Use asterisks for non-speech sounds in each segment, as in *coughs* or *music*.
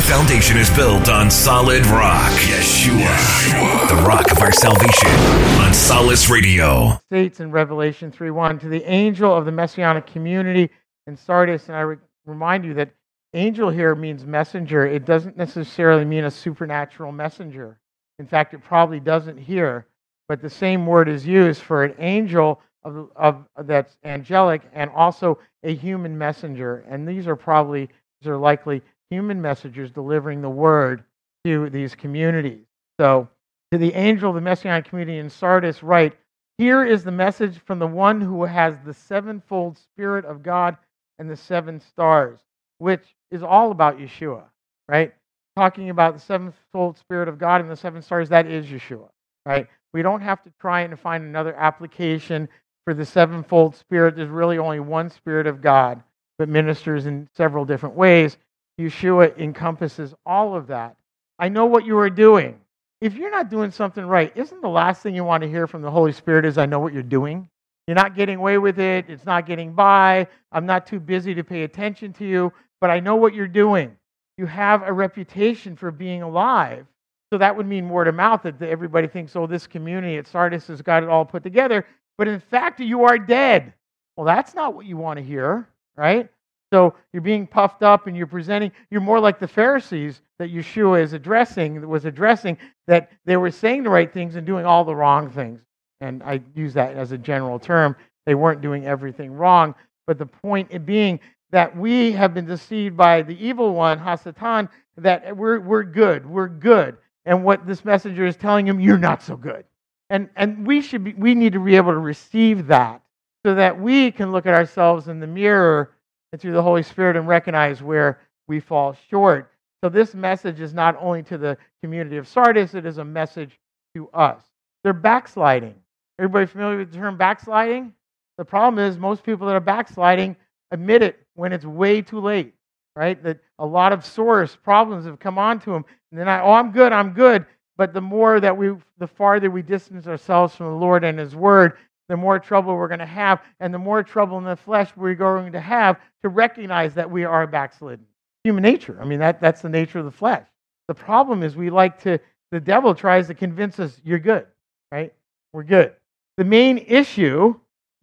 Our foundation is built on solid rock. Yeshua, the rock of our salvation. On Solace Radio. States in Revelation 3 1 to the angel of the messianic community in Sardis, and I re- remind you that angel here means messenger. It doesn't necessarily mean a supernatural messenger. In fact, it probably doesn't here, but the same word is used for an angel of, of that's angelic and also a human messenger. And these are probably these are likely human messengers delivering the word to these communities. So, to the angel of the messianic community in Sardis, write, Here is the message from the one who has the sevenfold Spirit of God and the seven stars, which is all about Yeshua, right? Talking about the sevenfold Spirit of God and the seven stars, that is Yeshua, right? We don't have to try and find another application for the sevenfold Spirit. There's really only one Spirit of God, but ministers in several different ways. Yeshua encompasses all of that. I know what you are doing. If you're not doing something right, isn't the last thing you want to hear from the Holy Spirit is, I know what you're doing? You're not getting away with it. It's not getting by. I'm not too busy to pay attention to you, but I know what you're doing. You have a reputation for being alive. So that would mean word of mouth that everybody thinks, oh, this community at Sardis has got it all put together. But in fact, you are dead. Well, that's not what you want to hear, right? So you're being puffed up and you're presenting, you're more like the Pharisees that Yeshua is addressing, was addressing, that they were saying the right things and doing all the wrong things. And I use that as a general term. They weren't doing everything wrong. But the point being that we have been deceived by the evil one, Hasatan, that we're, we're good, we're good. And what this messenger is telling him, you're not so good. And, and we, should be, we need to be able to receive that so that we can look at ourselves in the mirror and through the Holy Spirit and recognize where we fall short. So this message is not only to the community of Sardis, it is a message to us. They're backsliding. Everybody familiar with the term backsliding? The problem is most people that are backsliding admit it when it's way too late, right? That a lot of source problems have come onto them. And then I, oh, I'm good, I'm good. But the more that we, the farther we distance ourselves from the Lord and His Word, the more trouble we're going to have, and the more trouble in the flesh we're going to have to recognize that we are backslidden. Human nature. I mean, that, that's the nature of the flesh. The problem is we like to, the devil tries to convince us you're good, right? We're good. The main issue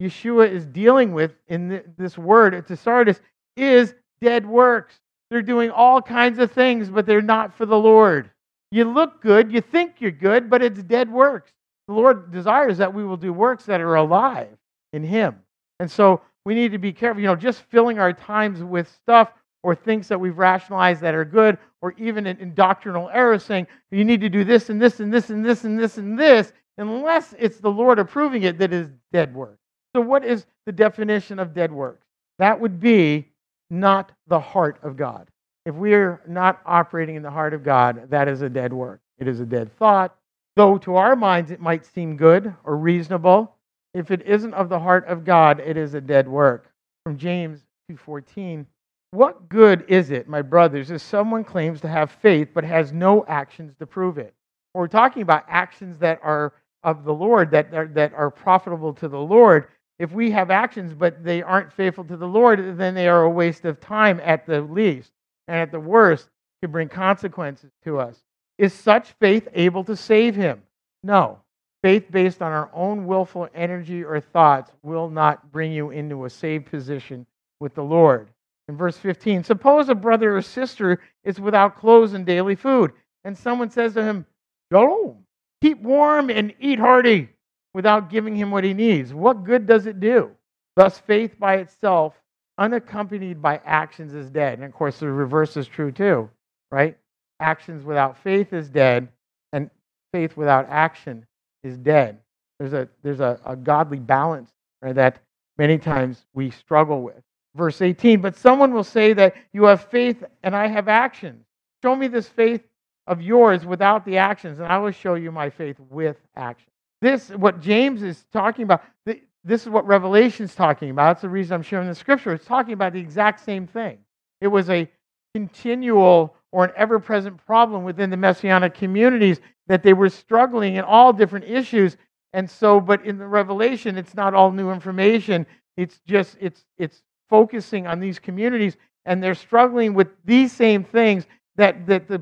Yeshua is dealing with in this word to Sardis is dead works. They're doing all kinds of things, but they're not for the Lord. You look good, you think you're good, but it's dead works. The Lord desires that we will do works that are alive in Him. And so we need to be careful. You know, just filling our times with stuff or things that we've rationalized that are good, or even in, in doctrinal errors saying, you need to do this and this and this and this and this and this, unless it's the Lord approving it, that is dead work. So, what is the definition of dead works? That would be not the heart of God. If we are not operating in the heart of God, that is a dead work. It is a dead thought. Though to our minds it might seem good or reasonable, if it isn't of the heart of God, it is a dead work. From James 2:14, what good is it, my brothers, if someone claims to have faith but has no actions to prove it? we're talking about actions that are of the Lord, that are, that are profitable to the Lord. If we have actions but they aren't faithful to the Lord, then they are a waste of time at the least, and at the worst, could bring consequences to us. Is such faith able to save him? No. Faith based on our own willful energy or thoughts will not bring you into a saved position with the Lord. In verse 15, suppose a brother or sister is without clothes and daily food, and someone says to him, Shalom, keep warm and eat hearty, without giving him what he needs. What good does it do? Thus, faith by itself, unaccompanied by actions, is dead. And of course, the reverse is true too, right? Actions without faith is dead, and faith without action is dead. There's a, there's a, a godly balance right, that many times we struggle with. Verse 18, but someone will say that you have faith and I have actions. Show me this faith of yours without the actions, and I will show you my faith with action. This, what James is talking about, this is what Revelation is talking about. That's the reason I'm sharing the scripture. It's talking about the exact same thing. It was a continual or an ever present problem within the messianic communities that they were struggling in all different issues. And so, but in the Revelation, it's not all new information. It's just, it's, it's focusing on these communities and they're struggling with these same things that, that the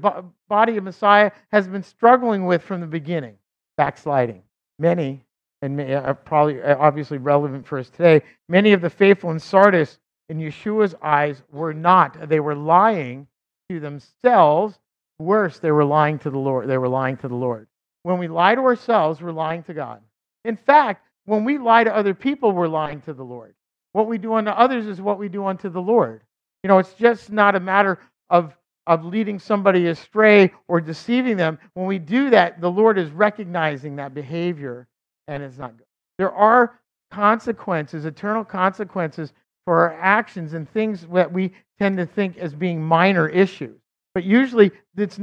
body of Messiah has been struggling with from the beginning backsliding. Many, and uh, probably uh, obviously relevant for us today, many of the faithful in Sardis, in Yeshua's eyes, were not. They were lying to themselves. Worse, they were lying to the Lord. They were lying to the Lord. When we lie to ourselves, we're lying to God. In fact, when we lie to other people, we're lying to the Lord. What we do unto others is what we do unto the Lord. You know, it's just not a matter of, of leading somebody astray or deceiving them. When we do that, the Lord is recognizing that behavior and it's not good. There are consequences, eternal consequences for our actions and things that we tend to think as being minor issues. But usually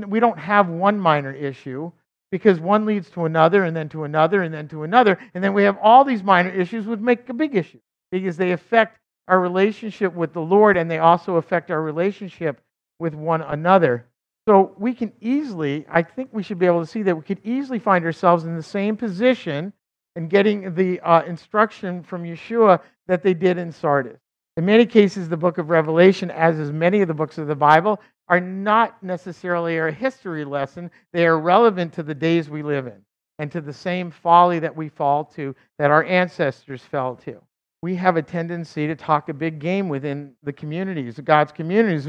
we don't have one minor issue because one leads to another and then to another and then to another. And then we have all these minor issues which make a big issue because they affect our relationship with the Lord and they also affect our relationship with one another. So we can easily, I think we should be able to see that we could easily find ourselves in the same position and getting the uh, instruction from Yeshua that they did in Sardis. In many cases, the book of Revelation, as is many of the books of the Bible, are not necessarily a history lesson. They are relevant to the days we live in and to the same folly that we fall to that our ancestors fell to. We have a tendency to talk a big game within the communities, God's communities,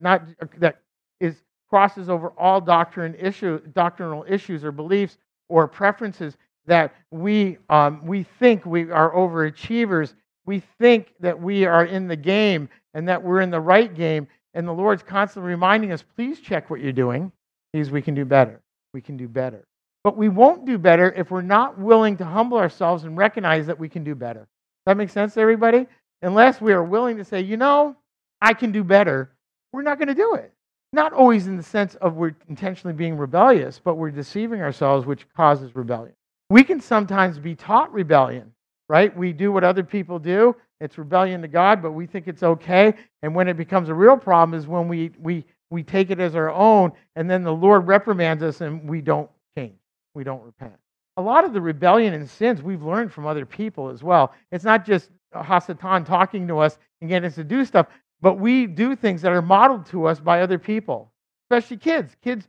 not that is crosses over all doctrine issue, doctrinal issues or beliefs or preferences that we um, we think we are overachievers. We think that we are in the game and that we're in the right game, and the Lord's constantly reminding us, please check what you're doing, because we can do better. We can do better. But we won't do better if we're not willing to humble ourselves and recognize that we can do better. Does that make sense to everybody? Unless we are willing to say, you know, I can do better, we're not going to do it. Not always in the sense of we're intentionally being rebellious, but we're deceiving ourselves, which causes rebellion. We can sometimes be taught rebellion, right? We do what other people do, it's rebellion to God, but we think it's okay. And when it becomes a real problem is when we, we, we take it as our own, and then the Lord reprimands us and we don't change. We don't repent. A lot of the rebellion and sins we've learned from other people as well. It's not just Hasatan talking to us and getting us to do stuff, but we do things that are modeled to us by other people, especially kids. Kids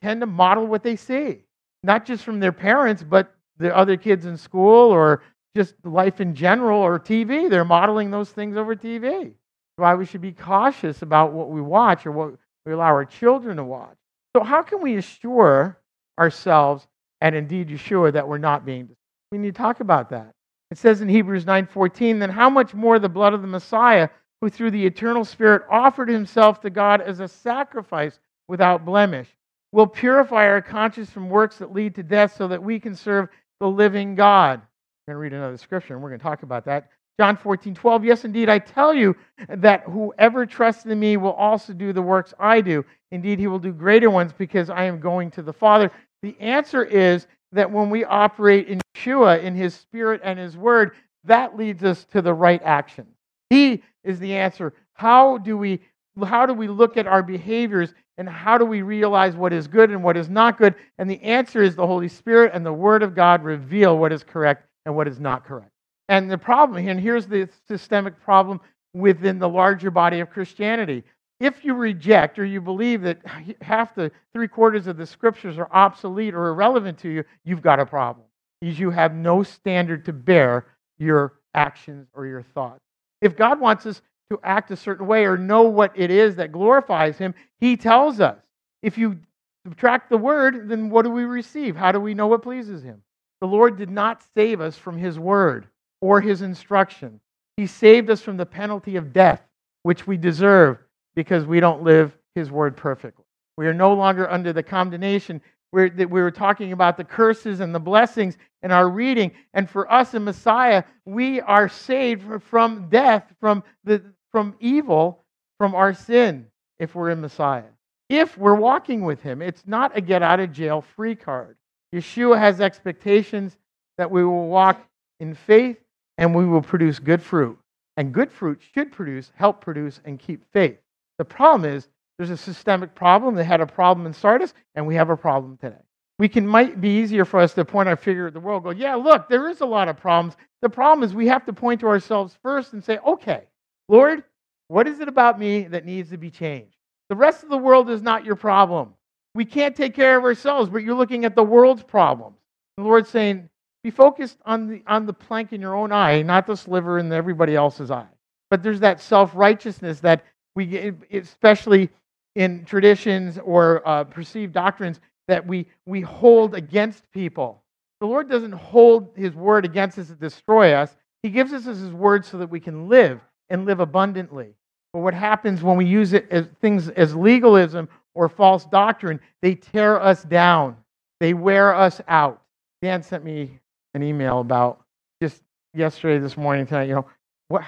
tend to model what they see, not just from their parents, but the other kids in school or just life in general or TV. They're modeling those things over TV. Why we should be cautious about what we watch or what we allow our children to watch. So, how can we assure ourselves and indeed Yeshua that we're not being? We need to talk about that. It says in Hebrews 9:14, then how much more the blood of the Messiah, who through the eternal Spirit offered himself to God as a sacrifice without blemish, will purify our conscience from works that lead to death so that we can serve the living God. I'm going to read another scripture, and we're going to talk about that. John 14, 12. Yes, indeed, I tell you that whoever trusts in me will also do the works I do. Indeed, he will do greater ones because I am going to the Father. The answer is that when we operate in Yeshua, in his spirit and his word, that leads us to the right action. He is the answer. How do we how do we look at our behaviors and how do we realize what is good and what is not good? And the answer is the Holy Spirit and the Word of God reveal what is correct and what is not correct. And the problem, and here's the systemic problem within the larger body of Christianity. If you reject or you believe that half the three quarters of the scriptures are obsolete or irrelevant to you, you've got a problem. Because you have no standard to bear your actions or your thoughts. If God wants us to act a certain way or know what it is that glorifies Him, He tells us. If you subtract the word, then what do we receive? How do we know what pleases Him? The Lord did not save us from his word or his instruction. He saved us from the penalty of death, which we deserve because we don't live his word perfectly. We are no longer under the condemnation. We're, we were talking about the curses and the blessings in our reading. And for us in Messiah, we are saved from death, from, the, from evil, from our sin, if we're in Messiah. If we're walking with him, it's not a get out of jail free card. Yeshua has expectations that we will walk in faith and we will produce good fruit. And good fruit should produce, help produce, and keep faith. The problem is there's a systemic problem. They had a problem in Sardis, and we have a problem today. We can might be easier for us to point our finger at the world, go, yeah, look, there is a lot of problems. The problem is we have to point to ourselves first and say, okay, Lord, what is it about me that needs to be changed? The rest of the world is not your problem. We can't take care of ourselves, but you're looking at the world's problems. The Lord's saying, be focused on the, on the plank in your own eye, not the sliver in everybody else's eye. But there's that self righteousness that we especially in traditions or uh, perceived doctrines, that we, we hold against people. The Lord doesn't hold his word against us to destroy us. He gives us his word so that we can live and live abundantly. But what happens when we use it as things as legalism or false doctrine, they tear us down. They wear us out. Dan sent me an email about just yesterday, this morning, tonight, you know, what,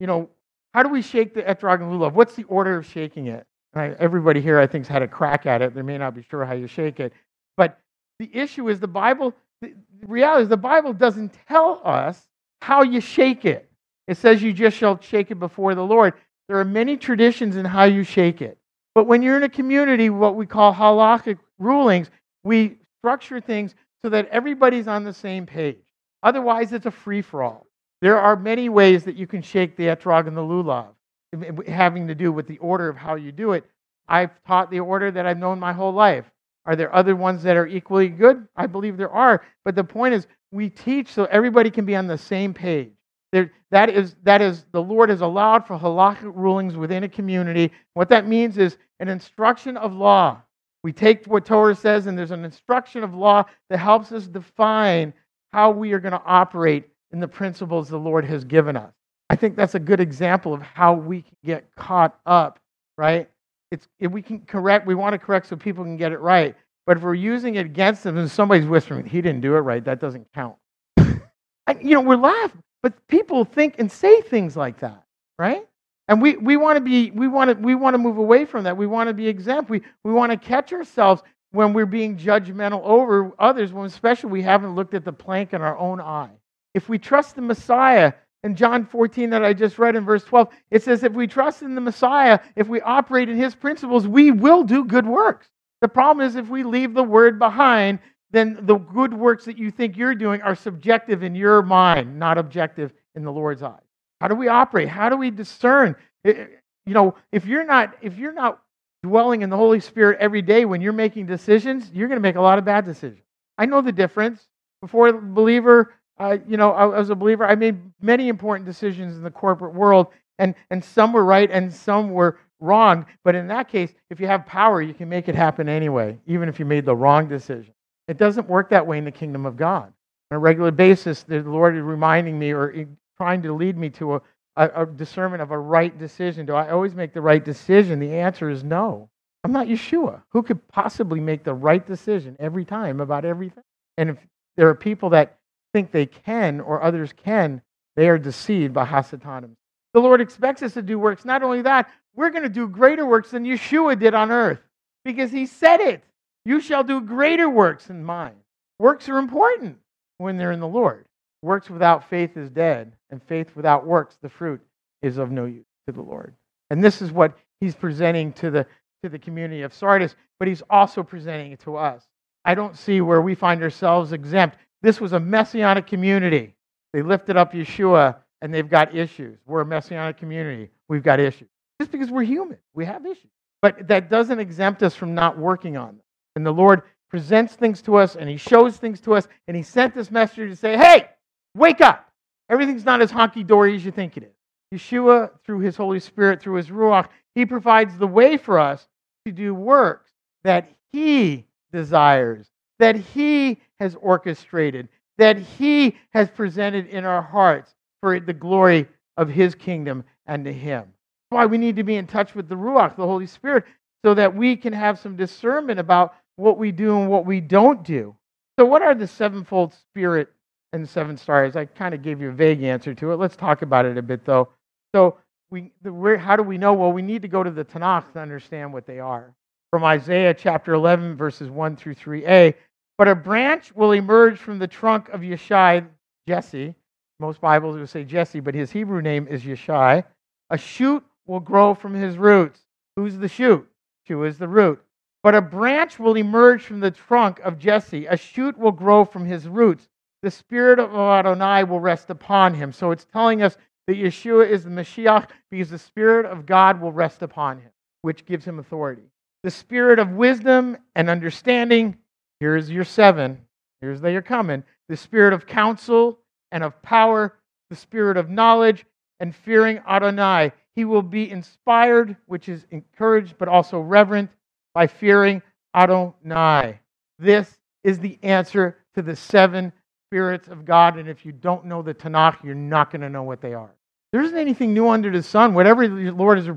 you know, how do we shake the etrog and lulav? What's the order of shaking it? I, everybody here, I think, has had a crack at it. They may not be sure how you shake it. But the issue is the Bible, the reality is the Bible doesn't tell us how you shake it. It says you just shall shake it before the Lord. There are many traditions in how you shake it. But when you're in a community, what we call halakhic rulings, we structure things so that everybody's on the same page. Otherwise, it's a free for all. There are many ways that you can shake the etrog and the lulav, having to do with the order of how you do it. I've taught the order that I've known my whole life. Are there other ones that are equally good? I believe there are. But the point is, we teach so everybody can be on the same page. There, that, is, that is, the Lord has allowed for halakhic rulings within a community. What that means is an instruction of law. We take what Torah says, and there's an instruction of law that helps us define how we are going to operate in the principles the Lord has given us. I think that's a good example of how we can get caught up, right? It's, if we can correct, we want to correct so people can get it right. But if we're using it against them and somebody's whispering, he didn't do it right, that doesn't count. *laughs* and, you know, we're laughing, but people think and say things like that, right? And we, we want to be, we want to, we want to move away from that. We want to be exempt. We, we want to catch ourselves when we're being judgmental over others, when especially we haven't looked at the plank in our own eye. If we trust the Messiah, in John 14 that I just read in verse 12, it says, if we trust in the Messiah, if we operate in his principles, we will do good works. The problem is if we leave the word behind, then the good works that you think you're doing are subjective in your mind, not objective in the Lord's eyes. How do we operate? How do we discern? You know, if you're not if you're not dwelling in the Holy Spirit every day when you're making decisions, you're going to make a lot of bad decisions. I know the difference. Before believer, uh, you know, as a believer, I made many important decisions in the corporate world, and and some were right and some were wrong. But in that case, if you have power, you can make it happen anyway, even if you made the wrong decision. It doesn't work that way in the kingdom of God. On a regular basis, the Lord is reminding me or trying to lead me to a, a, a discernment of a right decision. Do I always make the right decision? The answer is no. I'm not Yeshua. Who could possibly make the right decision every time about everything? And if there are people that think they can or others can, they are deceived by Hasatanim. The Lord expects us to do works. Not only that, we're going to do greater works than Yeshua did on earth because he said it. You shall do greater works than mine. Works are important when they're in the Lord. Works without faith is dead, and faith without works, the fruit, is of no use to the Lord. And this is what he's presenting to the, to the community of Sardis, but he's also presenting it to us. I don't see where we find ourselves exempt. This was a messianic community. They lifted up Yeshua and they've got issues. We're a messianic community. We've got issues. Just because we're human, we have issues. But that doesn't exempt us from not working on them. And the Lord presents things to us and He shows things to us. And He sent this messenger to say, hey, wake up. Everything's not as honky dory as you think it is. Yeshua, through His Holy Spirit, through His Ruach, He provides the way for us to do works that He desires, that He has orchestrated, that He has presented in our hearts for the glory of His kingdom and to Him. That's why we need to be in touch with the Ruach, the Holy Spirit, so that we can have some discernment about what we do and what we don't do. So, what are the sevenfold Spirit and the seven stars? I kind of gave you a vague answer to it. Let's talk about it a bit, though. So, we, the, how do we know? Well, we need to go to the Tanakh to understand what they are. From Isaiah chapter 11, verses 1 through 3a. But a branch will emerge from the trunk of Yeshai, Jesse. Most Bibles will say Jesse, but his Hebrew name is Yeshai. A shoot will grow from his roots. Who's the shoot? Yeshua is the root. But a branch will emerge from the trunk of Jesse. A shoot will grow from his roots. The spirit of Adonai will rest upon him. So it's telling us that Yeshua is the Mashiach because the spirit of God will rest upon him. which gives him authority. The spirit of wisdom and understanding, here's your seven. Here's they are coming. The spirit of counsel and of power, the spirit of knowledge and fearing Adonai. He will be inspired, which is encouraged, but also reverent by fearing Adonai. This is the answer to the seven spirits of God. And if you don't know the Tanakh, you're not going to know what they are. There isn't anything new under the sun. Whatever the Lord is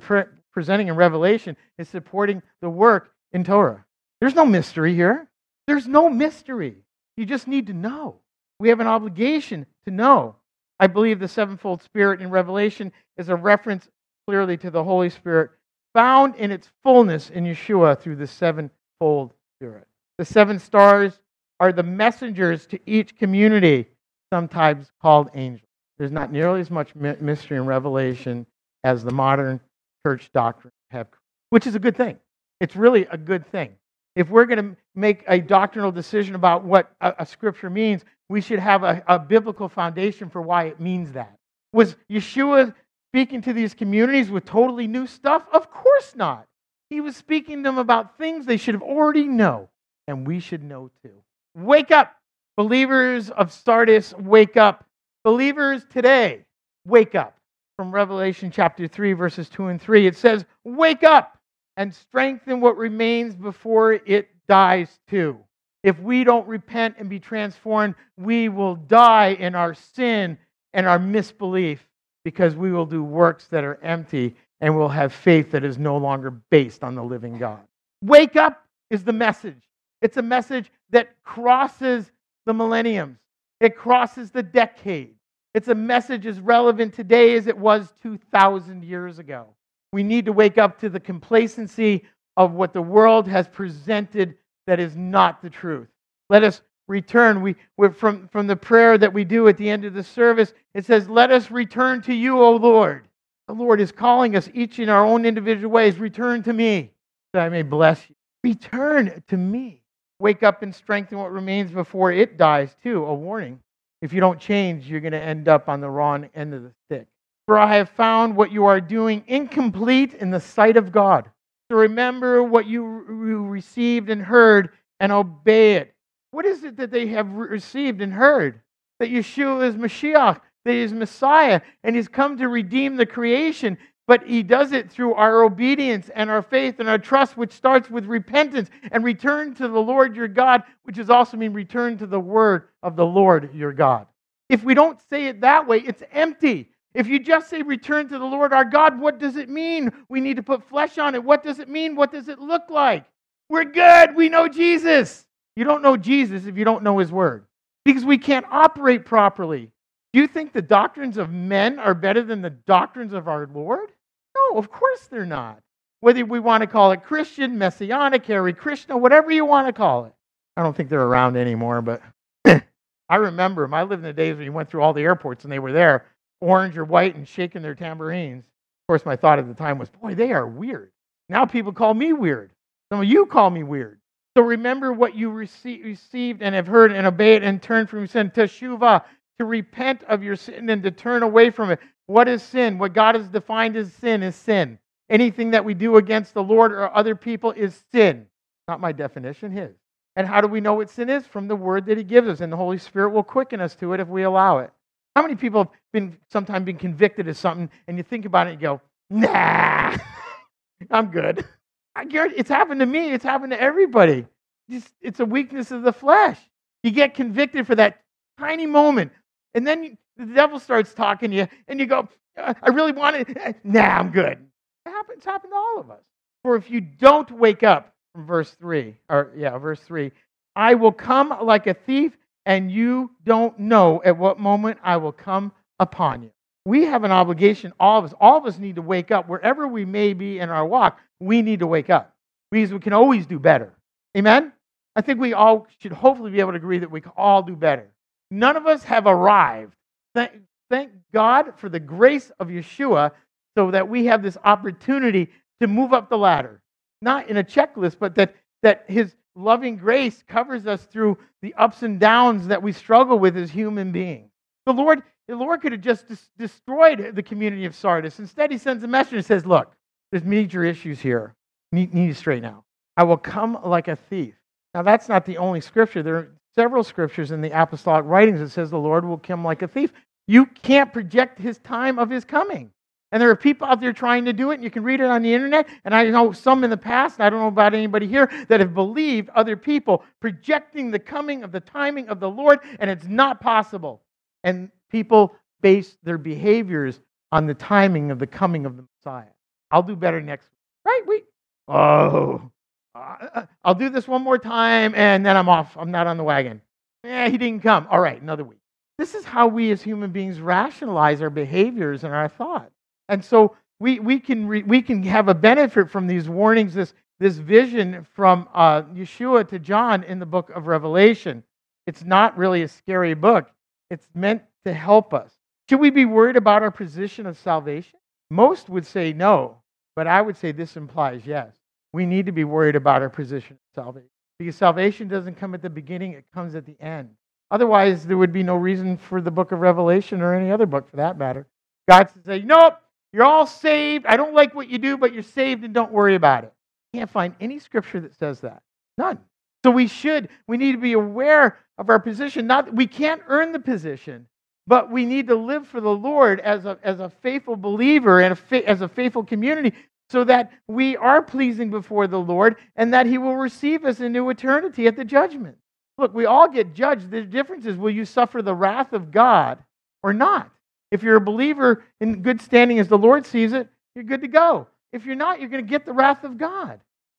presenting in Revelation is supporting the work in Torah. There's no mystery here. There's no mystery. You just need to know. We have an obligation to know. I believe the sevenfold Spirit in Revelation is a reference clearly to the Holy Spirit found in its fullness in Yeshua through the sevenfold Spirit. The seven stars are the messengers to each community, sometimes called angels. There's not nearly as much mystery and Revelation as the modern church doctrine have, which is a good thing. It's really a good thing. If we're going to make a doctrinal decision about what a, a scripture means, we should have a, a biblical foundation for why it means that. Was Yeshua speaking to these communities with totally new stuff? Of course not. He was speaking to them about things they should have already know, and we should know too. Wake up, believers of Sardis, wake up. Believers today, wake up from Revelation chapter 3, verses 2 and 3. It says, Wake up and strengthen what remains before it dies too. If we don't repent and be transformed, we will die in our sin and our misbelief because we will do works that are empty and we'll have faith that is no longer based on the living God. Wake up is the message. It's a message that crosses the millenniums, it crosses the decade. It's a message as relevant today as it was 2,000 years ago. We need to wake up to the complacency of what the world has presented that is not the truth. Let us return. We, from, from the prayer that we do at the end of the service, it says, Let us return to you, O Lord. The Lord is calling us each in our own individual ways. Return to me, that I may bless you. Return to me. Wake up and strengthen what remains before it dies, too. A warning. If you don't change, you're going to end up on the wrong end of the stick. For I have found what you are doing incomplete in the sight of God. So remember what you received and heard and obey it. What is it that they have received and heard? That Yeshua is Mashiach, that he is Messiah, and he's come to redeem the creation but he does it through our obedience and our faith and our trust, which starts with repentance and return to the Lord your God, which is also mean return to the word of the Lord your God. If we don't say it that way, it's empty. If you just say return to the Lord our God, what does it mean? We need to put flesh on it. What does it mean? What does it look like? We're good. We know Jesus. You don't know Jesus if you don't know his word because we can't operate properly. Do you think the doctrines of men are better than the doctrines of our Lord? No, of course they're not. Whether we want to call it Christian, Messianic, Hare Krishna, whatever you want to call it. I don't think they're around anymore, but *clears throat* I remember them. I lived in the days when you went through all the airports and they were there, orange or white, and shaking their tambourines. Of course, my thought at the time was, boy, they are weird. Now people call me weird. Some of you call me weird. So remember what you rece- received and have heard and obey it and turn from sin. Teshuvah, to repent of your sin and to turn away from it. What is sin? What God has defined as sin is sin. Anything that we do against the Lord or other people is sin. Not my definition, his. And how do we know what sin is? From the word that he gives us, and the Holy Spirit will quicken us to it if we allow it. How many people have been sometimes been convicted of something and you think about it and you go, nah, *laughs* I'm good. I guarantee it's happened to me, it's happened to everybody. It's, it's a weakness of the flesh. You get convicted for that tiny moment, and then the devil starts talking to you, and you go, uh, I really want it. Eh, nah, I'm good. It happens, it's happened to all of us. For if you don't wake up, from verse 3, or yeah, verse 3, I will come like a thief, and you don't know at what moment I will come upon you. We have an obligation, all of us, all of us need to wake up. Wherever we may be in our walk, we need to wake up. Because we can always do better. Amen? I think we all should hopefully be able to agree that we can all do better. None of us have arrived. Thank, thank God for the grace of Yeshua so that we have this opportunity to move up the ladder. Not in a checklist, but that, that His loving grace covers us through the ups and downs that we struggle with as human beings. The Lord, the Lord could have just dis- destroyed the community of Sardis. Instead, He sends a message and says, Look, there's major issues here. need, need to straighten out. I will come like a thief. Now, that's not the only scripture. There are several scriptures in the apostolic writings that says the Lord will come like a thief. You can't project his time of his coming. And there are people out there trying to do it, and you can read it on the internet. And I know some in the past, and I don't know about anybody here, that have believed other people projecting the coming of the timing of the Lord, and it's not possible. And people base their behaviors on the timing of the coming of the Messiah. I'll do better next week. Right? We, oh, uh, I'll do this one more time, and then I'm off. I'm not on the wagon. Yeah, he didn't come. All right, another week. This is how we as human beings rationalize our behaviors and our thoughts. And so we, we, can, re, we can have a benefit from these warnings, this, this vision from uh, Yeshua to John in the book of Revelation. It's not really a scary book, it's meant to help us. Should we be worried about our position of salvation? Most would say no, but I would say this implies yes. We need to be worried about our position of salvation because salvation doesn't come at the beginning, it comes at the end. Otherwise, there would be no reason for the book of Revelation or any other book for that matter. God says, say, Nope, you're all saved. I don't like what you do, but you're saved and don't worry about it. Can't find any scripture that says that. None. So we should, we need to be aware of our position. Not we can't earn the position, but we need to live for the Lord as a, as a faithful believer and a, as a faithful community so that we are pleasing before the Lord and that He will receive us into eternity at the judgment. Look, we all get judged. The difference is will you suffer the wrath of God or not? If you're a believer in good standing as the Lord sees it, you're good to go. If you're not, you're going to get the wrath of God.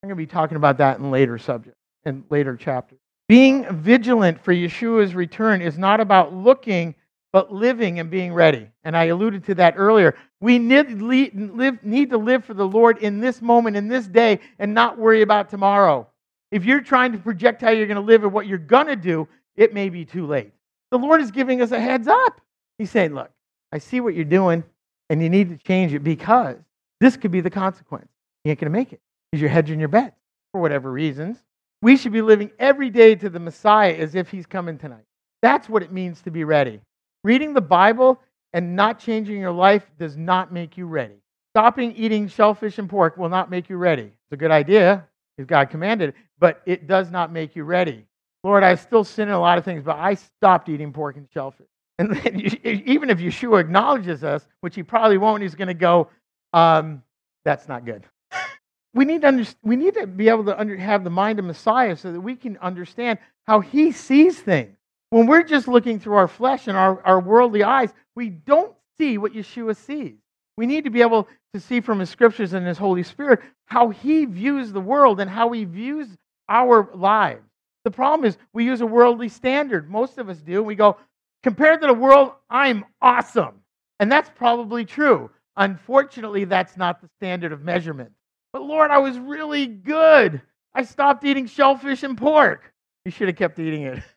I'm going to be talking about that in later subjects, in later chapters. Being vigilant for Yeshua's return is not about looking, but living and being ready. And I alluded to that earlier. We need, to live for the Lord in this moment, in this day, and not worry about tomorrow. If you're trying to project how you're going to live or what you're going to do, it may be too late. The Lord is giving us a heads up. He's saying, Look, I see what you're doing, and you need to change it because this could be the consequence. You ain't going to make it because you're hedging your bets for whatever reasons. We should be living every day to the Messiah as if he's coming tonight. That's what it means to be ready. Reading the Bible and not changing your life does not make you ready. Stopping eating shellfish and pork will not make you ready. It's a good idea because God commanded it, but it does not make you ready. Lord, I still sin in a lot of things, but I stopped eating pork and shellfish. And *laughs* even if Yeshua acknowledges us, which he probably won't, he's going to go, um, that's not good. *laughs* We need, to under, we need to be able to under, have the mind of Messiah so that we can understand how he sees things. When we're just looking through our flesh and our, our worldly eyes, we don't see what Yeshua sees. We need to be able to see from his scriptures and his Holy Spirit how he views the world and how he views our lives. The problem is we use a worldly standard. Most of us do. We go, Compared to the world, I'm awesome. And that's probably true. Unfortunately, that's not the standard of measurement. But Lord, I was really good. I stopped eating shellfish and pork. You should have kept eating it. *laughs*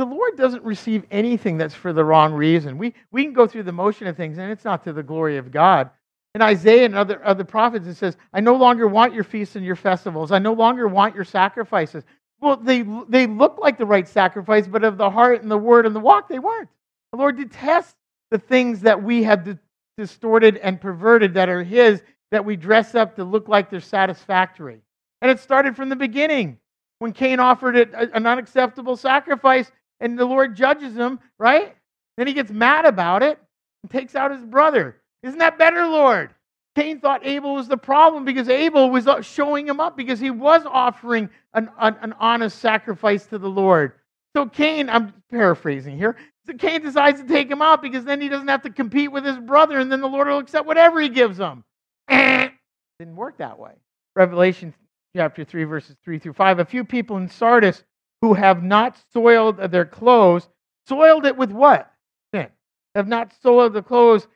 the Lord doesn't receive anything that's for the wrong reason. We, we can go through the motion of things, and it's not to the glory of God. In Isaiah and other, other prophets, it says, I no longer want your feasts and your festivals. I no longer want your sacrifices. Well, they, they look like the right sacrifice, but of the heart and the word and the walk, they weren't. The Lord detests the things that we have distorted and perverted that are His, that we dress up to look like they're satisfactory. And it started from the beginning when Cain offered it an unacceptable sacrifice, and the Lord judges him, right? Then he gets mad about it and takes out his brother. Isn't that better, Lord? Cain thought Abel was the problem because Abel was uh, showing him up because he was offering an, an, an honest sacrifice to the Lord. So Cain, I'm paraphrasing here, so Cain decides to take him out because then he doesn't have to compete with his brother and then the Lord will accept whatever he gives him. *coughs* Didn't work that way. Revelation chapter 3, verses 3 through 5. A few people in Sardis who have not soiled their clothes, soiled it with what? Sin. Have not soiled the clothes,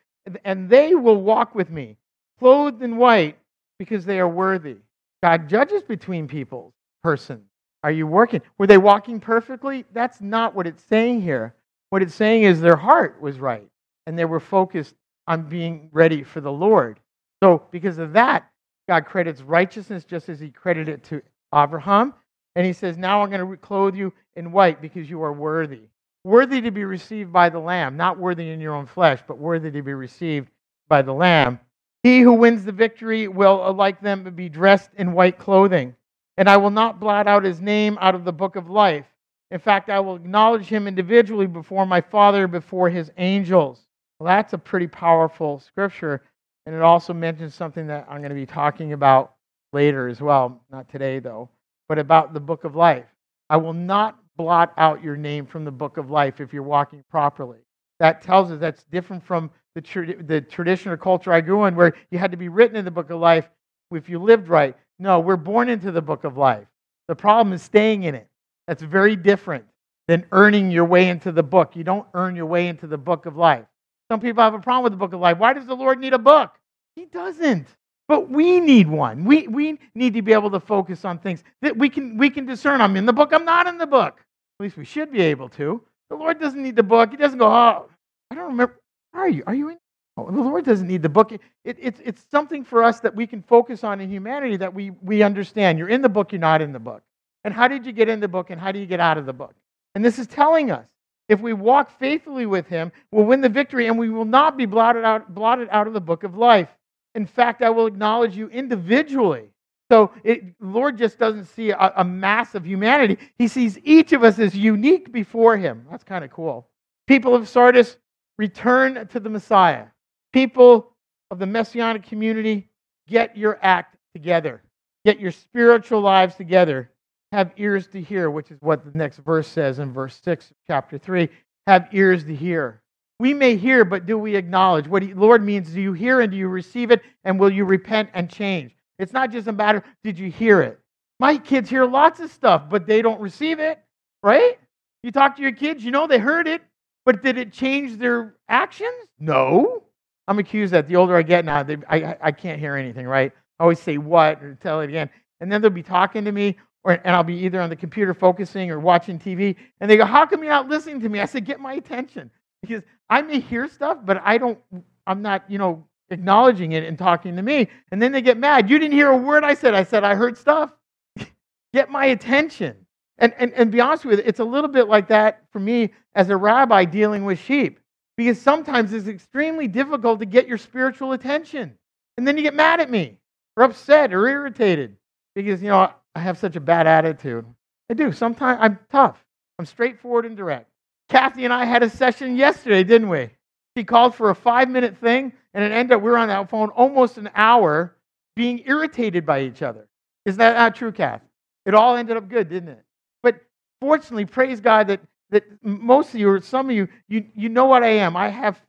and they will walk with me clothed in white because they are worthy. God judges between people, persons. Are you working? Were they walking perfectly? That's not what it's saying here. What it's saying is their heart was right and they were focused on being ready for the Lord. So, because of that, God credits righteousness just as he credited it to Abraham. And he says, Now I'm going to clothe you in white because you are worthy. Worthy to be received by the Lamb, not worthy in your own flesh, but worthy to be received by the Lamb He who wins the victory will, uh, like them, be dressed in white clothing. And I will not blot out his name out of the book of life. In fact, I will acknowledge him individually before my Father, before his angels. Well, that's a pretty powerful scripture. And it also mentions something that I'm going to be talking about later as well. Not today, though, but about the book of life. I will not blot out your name from the book of life if you're walking properly. That tells us that's different from the, tra- the tradition or culture I grew in where you had to be written in the book of life if you lived right. No, we're born into the book of life. The problem is staying in it. That's very different than earning your way into the book. You don't earn your way into the book of life. Some people have a problem with the book of life. Why does the Lord need a book? He doesn't. But we need one. We, we need to be able to focus on things that we can, we can discern. I'm in the book, I'm not in the book. At least we should be able to. The Lord doesn't need the book. He doesn't go, oh, I don't remember. Are you? Are you in? Oh, the Lord doesn't need the book. It, it, it's, it's something for us that we can focus on in humanity that we, we understand. You're in the book, you're not in the book. And how did you get in the book and how do you get out of the book? And this is telling us if we walk faithfully with him, we'll win the victory and we will not be blotted out, blotted out of the book of life. In fact, I will acknowledge you individually. So it, Lord just doesn't see a, a mass of humanity. He sees each of us as unique before him. That's kind of cool. People of Sardis, return to the Messiah. People of the messianic community, get your act together. Get your spiritual lives together have ears to hear, which is what the next verse says in verse 6 of chapter 3. Have ears to hear. We may hear, but do we acknowledge? What Lord means, do you hear and do you receive it? And will you repent and change? It's not just a matter, did you hear it? My kids hear lots of stuff, but they don't receive it, right? You talk to your kids, you know they heard it, but did it change their actions? No. I'm accused that the older I get now, they, I, I can't hear anything, right? I always say what or tell it again. And then they'll be talking to me, or, and I'll be either on the computer focusing or watching TV, and they go, How come you're not listening to me? I said, Get my attention. Because I may hear stuff, but I don't, I'm not, you know, acknowledging it and talking to me. And then they get mad. You didn't hear a word I said. I said, I heard stuff. *laughs* get my attention. And, and, and be honest with you, it's a little bit like that for me as a rabbi dealing with sheep. Because sometimes it's extremely difficult to get your spiritual attention. And then you get mad at me or upset or irritated because, you know, I have such a bad attitude. I do. Sometimes I'm tough. I'm straightforward and direct. Kathy and I had a session yesterday, didn't we? She called for a five minute thing, and it ended up we were on that phone almost an hour being irritated by each other. Is that not true, Kath? It all ended up good, didn't it? But fortunately, praise God that, that most of you, or some of you, you, you know what I am. I have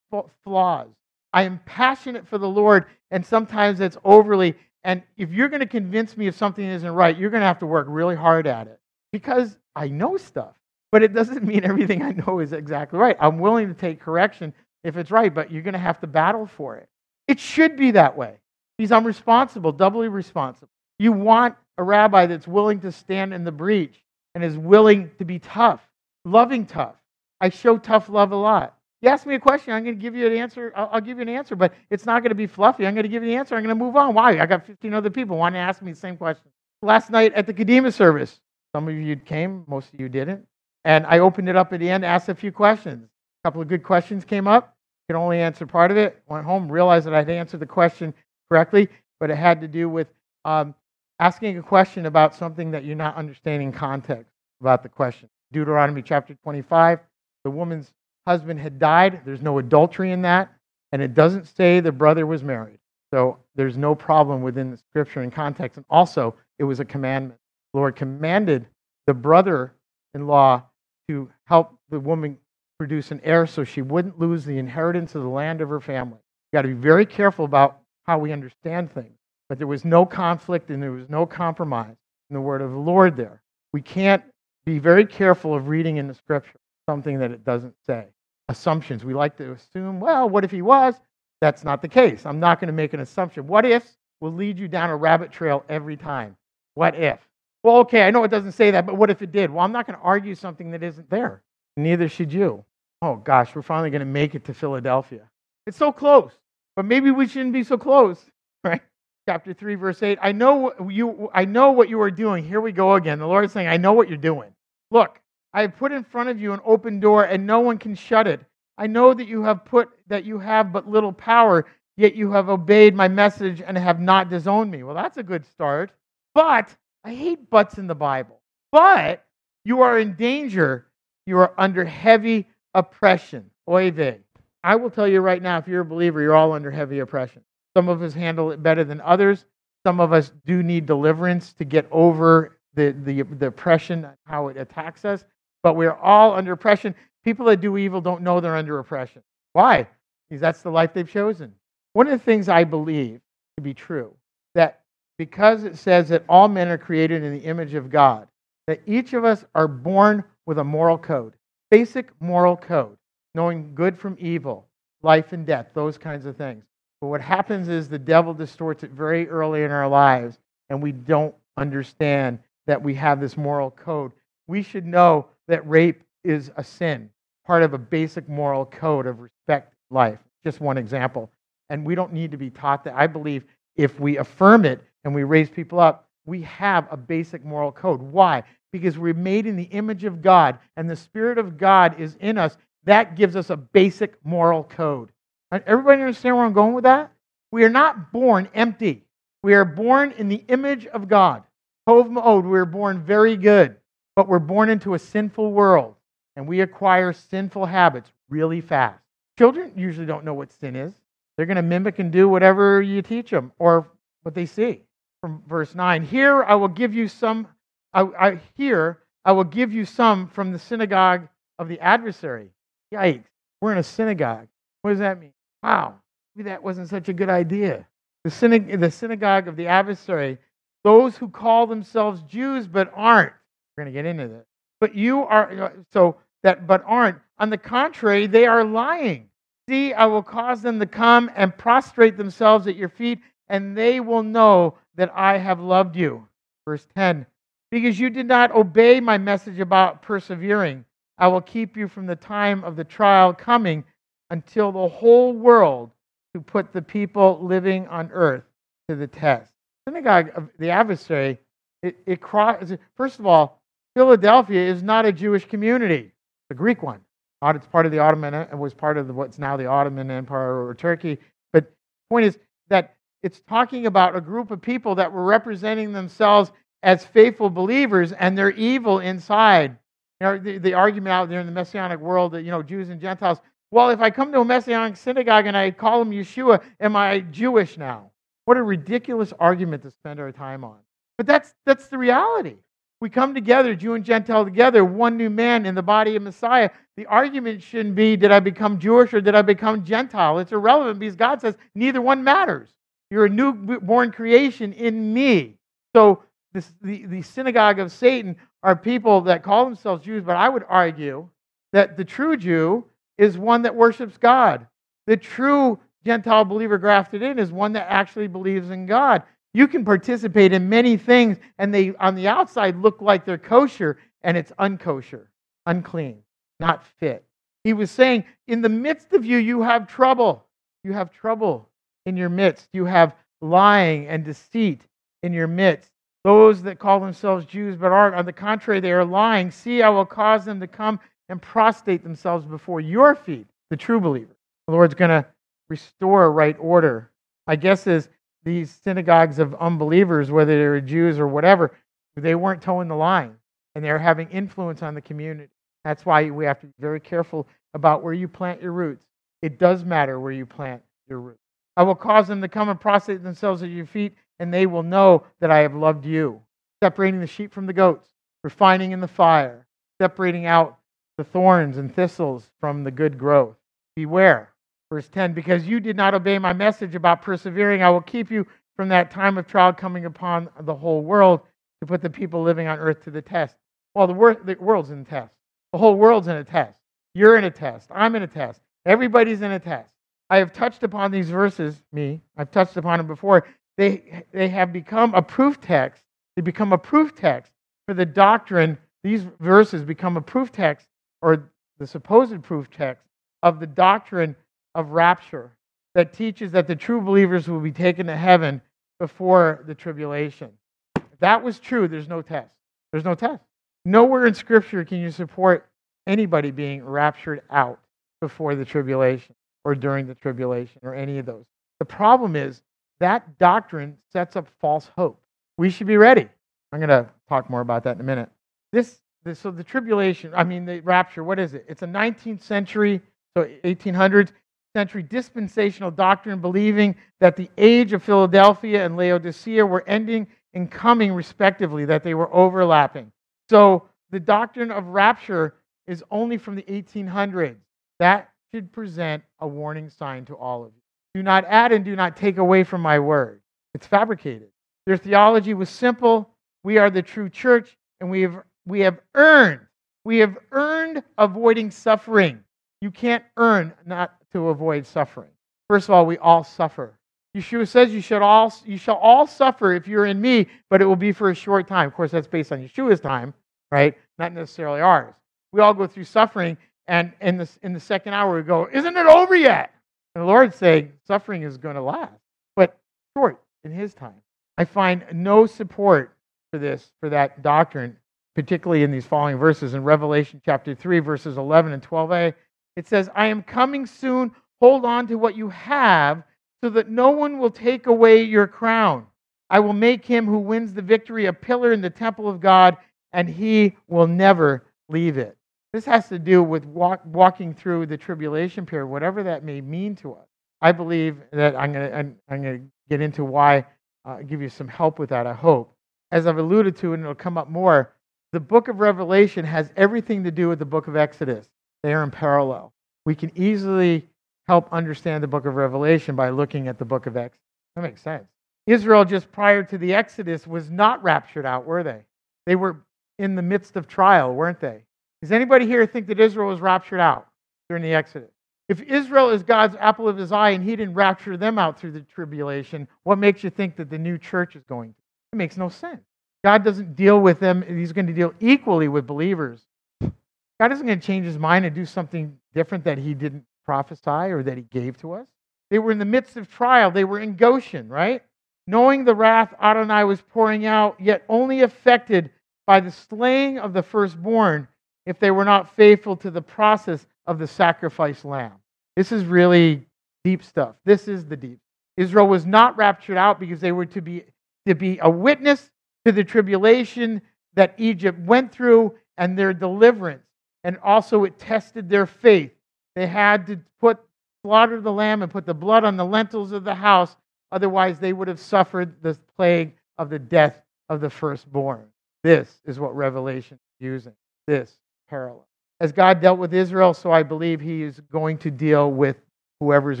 flaws. I am passionate for the Lord, and sometimes it's overly and if you're going to convince me if something isn't right, you're going to have to work really hard at it because I know stuff. But it doesn't mean everything I know is exactly right. I'm willing to take correction if it's right, but you're going to have to battle for it. It should be that way because I'm responsible, doubly responsible. You want a rabbi that's willing to stand in the breach and is willing to be tough, loving tough. I show tough love a lot. You ask me a question, I'm going to give you an answer. I'll, I'll, give you an answer, but it's not going to be fluffy. I'm going to give you the answer. I'm going to move on. Why? I got 15 other people wanting to ask me the same question. Last night at the Kadima service, some of you came, most of you didn't. And I opened it up at the end, asked a few questions. A couple of good questions came up. Could only answer part of it. Went home, realized that I'd answered the question correctly, but it had to do with um, asking a question about something that you're not understanding context about the question. Deuteronomy chapter 25, the woman's husband had died. There's no adultery in that. And it doesn't say the brother was married. So there's no problem within the scripture and context. And also, it was a commandment. The Lord commanded the brother in law to help the woman produce an heir so she wouldn't lose the inheritance of the land of her family. You've got to be very careful about how we understand things. But there was no conflict and there was no compromise in the word of the Lord there. We can't be very careful of reading in the scripture something that it doesn't say assumptions. We like to assume, well, what if he was? That's not the case. I'm not going to make an assumption. What ifs will lead you down a rabbit trail every time. What if? Well, okay, I know it doesn't say that, but what if it did? Well, I'm not going to argue something that isn't there. Neither should you. Oh, gosh, we're finally going to make it to Philadelphia. It's so close, but maybe we shouldn't be so close, *laughs* right? Chapter 3, verse 8. I know, you, I know what you are doing. Here we go again. The Lord is saying, I know what you're doing. Look, I have put in front of you an open door, and no one can shut it. I know that you have put that you have but little power, yet you have obeyed my message and have not disowned me. Well, that's a good start. But I hate buts in the Bible. But you are in danger. You are under heavy oppression. Oy vey. I will tell you right now, if you're a believer, you're all under heavy oppression. Some of us handle it better than others. Some of us do need deliverance to get over the, the, the oppression, how it attacks us. But we're all under oppression. People that do evil don't know they're under oppression. Why? Because that's the life they've chosen. One of the things I believe to be true that because it says that all men are created in the image of God, that each of us are born with a moral code, basic moral code, knowing good from evil, life and death, those kinds of things. But what happens is the devil distorts it very early in our lives, and we don't understand that we have this moral code. We should know that rape is a sin, part of a basic moral code of respect life. Just one example. And we don't need to be taught that. I believe if we affirm it and we raise people up, we have a basic moral code. Why? Because we're made in the image of God and the Spirit of God is in us. That gives us a basic moral code. Uh, everybody understand where I'm going with that? We are not born empty. We are born in the image of God. Tov Ma'od, we are born very good, but we're born into a sinful world and we acquire sinful habits really fast. Children usually don't know what sin is. They're going to mimic and do whatever you teach them or what they see. From verse 9, here I will give you some, I, I here I will give you some from the synagogue of the adversary. Yikes, we're in a synagogue. What does that mean? Wow, maybe that wasn't such a good idea. The, synag- the synagogue of the adversary, those who call themselves Jews but aren't. We're going to get into this. But you are, so that but aren't. On the contrary, they are lying. See, I will cause them to come and prostrate themselves at your feet, and they will know that I have loved you. Verse 10 Because you did not obey my message about persevering, I will keep you from the time of the trial coming until the whole world to put the people living on earth to the test. Synagogue of the adversary, it, it cross, first of all, Philadelphia is not a Jewish community, the Greek one. It's part of the Ottoman, it was part of what's now the Ottoman Empire or Turkey. But the point is that it's talking about a group of people that were representing themselves as faithful believers and they're evil inside. You know, the, the argument out there in the Messianic world that, you know, Jews and Gentiles, well, if I come to a Messianic synagogue and I call him Yeshua, am I Jewish now? What a ridiculous argument to spend our time on. But that's, that's the reality. We come together, Jew and Gentile together, one new man in the body of Messiah. The argument shouldn't be, did I become Jewish or did I become Gentile? It's irrelevant because God says neither one matters. You're a newborn creation in me. So this, the, the synagogue of Satan are people that call themselves Jews, but I would argue that the true Jew is one that worships God. The true Gentile believer grafted in is one that actually believes in God. You can participate in many things, and they on the outside look like they're kosher, and it's unkosher, unclean, not fit. He was saying, in the midst of you, you have trouble. You have trouble in your midst. You have lying and deceit in your midst. Those that call themselves Jews but aren't, on the contrary, they are lying. See, I will cause them to come and prostrate themselves before your feet, the true believer. The Lord's going to restore right order. My guess is these synagogues of unbelievers, whether they're Jews or whatever, they weren't toeing the line and they're having influence on the community. That's why we have to be very careful about where you plant your roots. It does matter where you plant your roots. I will cause them to come and prostrate themselves at your feet, and they will know that I have loved you. Separating the sheep from the goats, refining in the fire, separating out the thorns and thistles from the good growth. Beware. Verse 10 Because you did not obey my message about persevering, I will keep you from that time of trial coming upon the whole world to put the people living on earth to the test. Well, the, wor- the world's in test. The whole world's in a test. You're in a test. I'm in a test. Everybody's in a test. I have touched upon these verses, me, I've touched upon them before. They, they have become a proof text. They become a proof text for the doctrine. These verses become a proof text or the supposed proof text of the doctrine of rapture that teaches that the true believers will be taken to heaven before the tribulation. If that was true, there's no test. There's no test. Nowhere in Scripture can you support anybody being raptured out before the tribulation or during the tribulation or any of those. The problem is that doctrine sets up false hope. We should be ready. I'm going to talk more about that in a minute. This, this so the tribulation, I mean the rapture, what is it? It's a 19th century, so 1800s century dispensational doctrine believing that the age of Philadelphia and Laodicea were ending and coming respectively, that they were overlapping. So the doctrine of rapture is only from the 1800s. That should present a warning sign to all of you. Do not add and do not take away from my word. It's fabricated. Their theology was simple. We are the true church, and we have, we have earned, we have earned avoiding suffering. You can't earn not to avoid suffering. First of all, we all suffer. Yeshua says you should all you shall all suffer if you're in me, but it will be for a short time. Of course, that's based on Yeshua's time, right? Not necessarily ours. We all go through suffering, and in the in the second hour we go, "Isn't it over yet?" And the Lord's saying suffering is going to last, but short in His time. I find no support for this for that doctrine, particularly in these following verses in Revelation chapter three, verses 11 and 12a. Eh, it says, "I am coming soon. Hold on to what you have." so that no one will take away your crown. I will make him who wins the victory a pillar in the temple of God, and he will never leave it. This has to do with walk, walking through the tribulation period, whatever that may mean to us. I believe that I'm going to I'm, I'm to get into why, uh, give you some help with that, I hope. As I've alluded to, and it'll come up more, the book of Revelation has everything to do with the book of Exodus. They are in parallel. We can easily help understand the book of Revelation by looking at the book of Exodus. That makes sense. Israel, just prior to the Exodus, was not raptured out, were they? They were in the midst of trial, weren't they? Does anybody here think that Israel was raptured out during the Exodus? If Israel is God's apple of his eye and he didn't rapture them out through the tribulation, what makes you think that the new church is going to? It makes no sense. God doesn't deal with them, he's going to deal equally with believers. God isn't going to change his mind and do something different that he didn't prophesy or that he gave to us. They were in the midst of trial. They were in Goshen, right? Knowing the wrath Adonai was pouring out, yet only affected by the slaying of the firstborn if they were not faithful to the process of the sacrifice lamb. This is really deep stuff. This is the deep. Israel was not raptured out because they were to be, to be a witness to the tribulation that Egypt went through and their deliverance. And also, it tested their faith they had to put slaughter the lamb and put the blood on the lintels of the house. Otherwise, they would have suffered the plague of the death of the firstborn. This is what Revelation is using. This parallel. As God dealt with Israel, so I believe He is going to deal with whoever is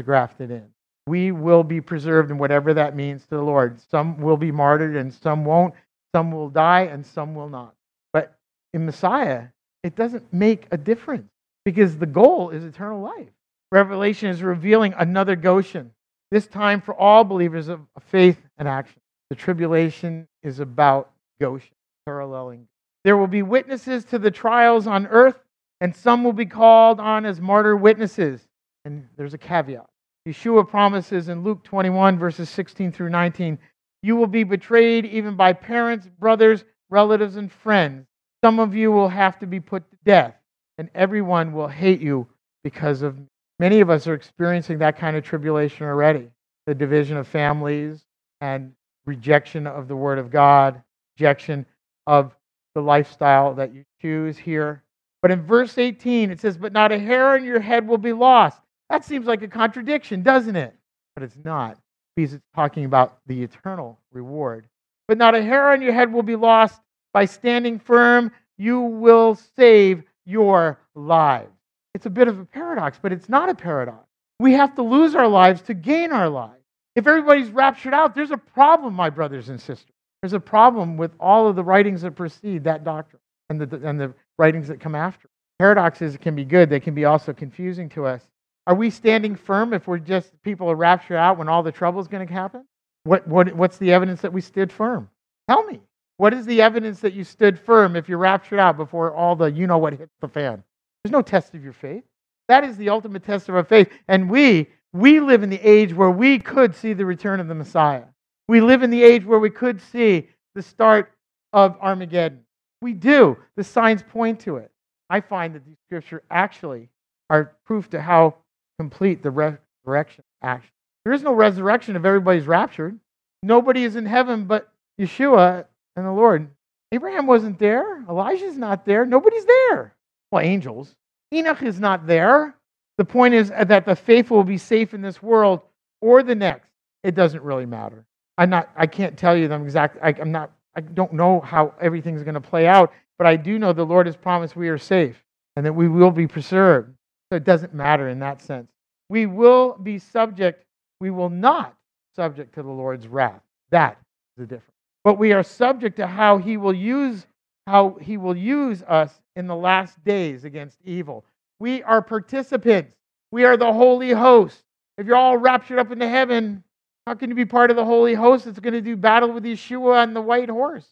grafted in. We will be preserved, in whatever that means to the Lord. Some will be martyred, and some won't. Some will die, and some will not. But in Messiah, it doesn't make a difference because the goal is eternal life. Revelation is revealing another Goshen, this time for all believers of faith and action. The tribulation is about Goshen, paralleling. There will be witnesses to the trials on earth, and some will be called on as martyr witnesses. And there's a caveat. Yeshua promises in Luke 21, verses 16 through 19, you will be betrayed even by parents, brothers, relatives, and friends. Some of you will have to be put to death and everyone will hate you because of me. Many of us are experiencing that kind of tribulation already the division of families and rejection of the Word of God, rejection of the lifestyle that you choose here. But in verse 18, it says, But not a hair on your head will be lost. That seems like a contradiction, doesn't it? But it's not, because it's talking about the eternal reward. But not a hair on your head will be lost. By standing firm, you will save your lives. It's a bit of a paradox, but it's not a paradox. We have to lose our lives to gain our lives. If everybody's raptured out, there's a problem, my brothers and sisters. There's a problem with all of the writings that precede that doctrine and the, and the writings that come after. Paradoxes can be good, they can be also confusing to us. Are we standing firm if we're just people are raptured out when all the trouble is going to happen? What, what, what's the evidence that we stood firm? Tell me. What is the evidence that you stood firm if you're raptured out before all the you know what hits the fan? There's no test of your faith. That is the ultimate test of our faith. And we, we live in the age where we could see the return of the Messiah. We live in the age where we could see the start of Armageddon. We do. The signs point to it. I find that these scriptures actually are proof to how complete the resurrection actually There is no resurrection if everybody's raptured. Nobody is in heaven but Yeshua and the Lord. Abraham wasn't there. Elijah's not there. Nobody's there. Well, angels. Enoch is not there. The point is that the faithful will be safe in this world or the next. It doesn't really matter. I'm not. I can't tell you them exactly. I, I'm not. I don't know how everything's going to play out, but I do know the Lord has promised we are safe and that we will be preserved. So it doesn't matter in that sense. We will be subject. We will not subject to the Lord's wrath. That is the difference. But we are subject to how He will use how He will use us in the last days against evil. We are participants. We are the holy host. If you're all raptured up into heaven, how can you be part of the holy host that's going to do battle with Yeshua on the white horse?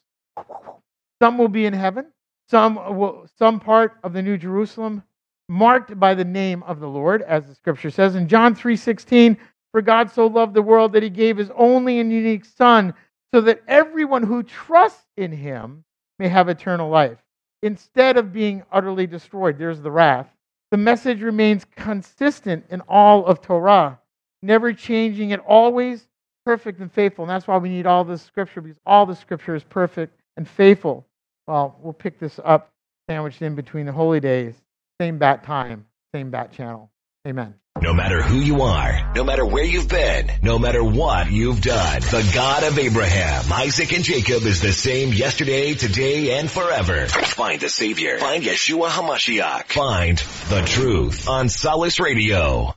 Some will be in heaven. Some will, some part of the New Jerusalem marked by the name of the Lord, as the scripture says in John 3:16, for God so loved the world that he gave his only and unique son so that everyone who trusts in him may have eternal life instead of being utterly destroyed. There's the wrath. The message remains consistent in all of Torah, never changing it, always perfect and faithful. And that's why we need all the scripture, because all the scripture is perfect and faithful. Well, we'll pick this up sandwiched in between the holy days, same bat time, same bat channel. Amen. No matter who you are, no matter where you've been, no matter what you've done, the God of Abraham, Isaac, and Jacob is the same yesterday, today, and forever. Find the Savior. Find Yeshua HaMashiach. Find the truth on Solace Radio.